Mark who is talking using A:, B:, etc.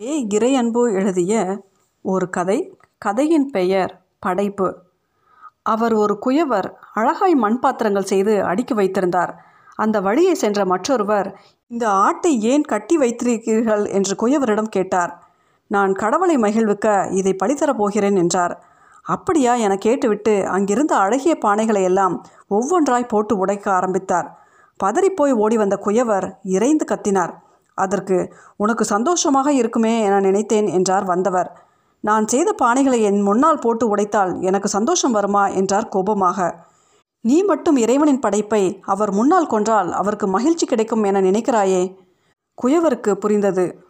A: ஏ இறையன்பு எழுதிய ஒரு கதை கதையின் பெயர் படைப்பு. அவர் ஒரு குயவர் அழகாய் மண் பாத்திரங்கள் செய்து அடுக்கி வைத்திருந்தார். அந்த வழியை சென்ற மற்றொருவர் இந்த ஆட்டை ஏன் கட்டி வைத்திருக்கிறீர்கள்? என்று குயவரிடம் கேட்டார். நான் கடவுளை மகிழ்விக்க இதை பழித்தரப் போகிறேன் என்றார். அப்படியா? என கேட்டுவிட்டு அங்கிருந்த அழகிய பானைகளை எல்லாம் ஒவ்வொன்றாய் போட்டு உடைக்க ஆரம்பித்தார். பதறிப்போய் ஓடி வந்த குயவர் இறைந்து கத்தினார். அதற்கு உனக்கு சந்தோஷமாக இருக்குமே என நினைத்தேன் என்றார் வந்தவர். நான் செய்த பானைகளை என் முன்னால் போட்டு உடைத்தால் எனக்கு சந்தோஷம் வருமா? என்றார் கோபமாக. நீ மட்டும் இறைவனின் படைப்பை அவர் முன்னால் கொன்றால் அவருக்கு மகிழ்ச்சி கிடைக்கும் என நினைக்கிறாயே? குயவருக்கு புரிந்தது.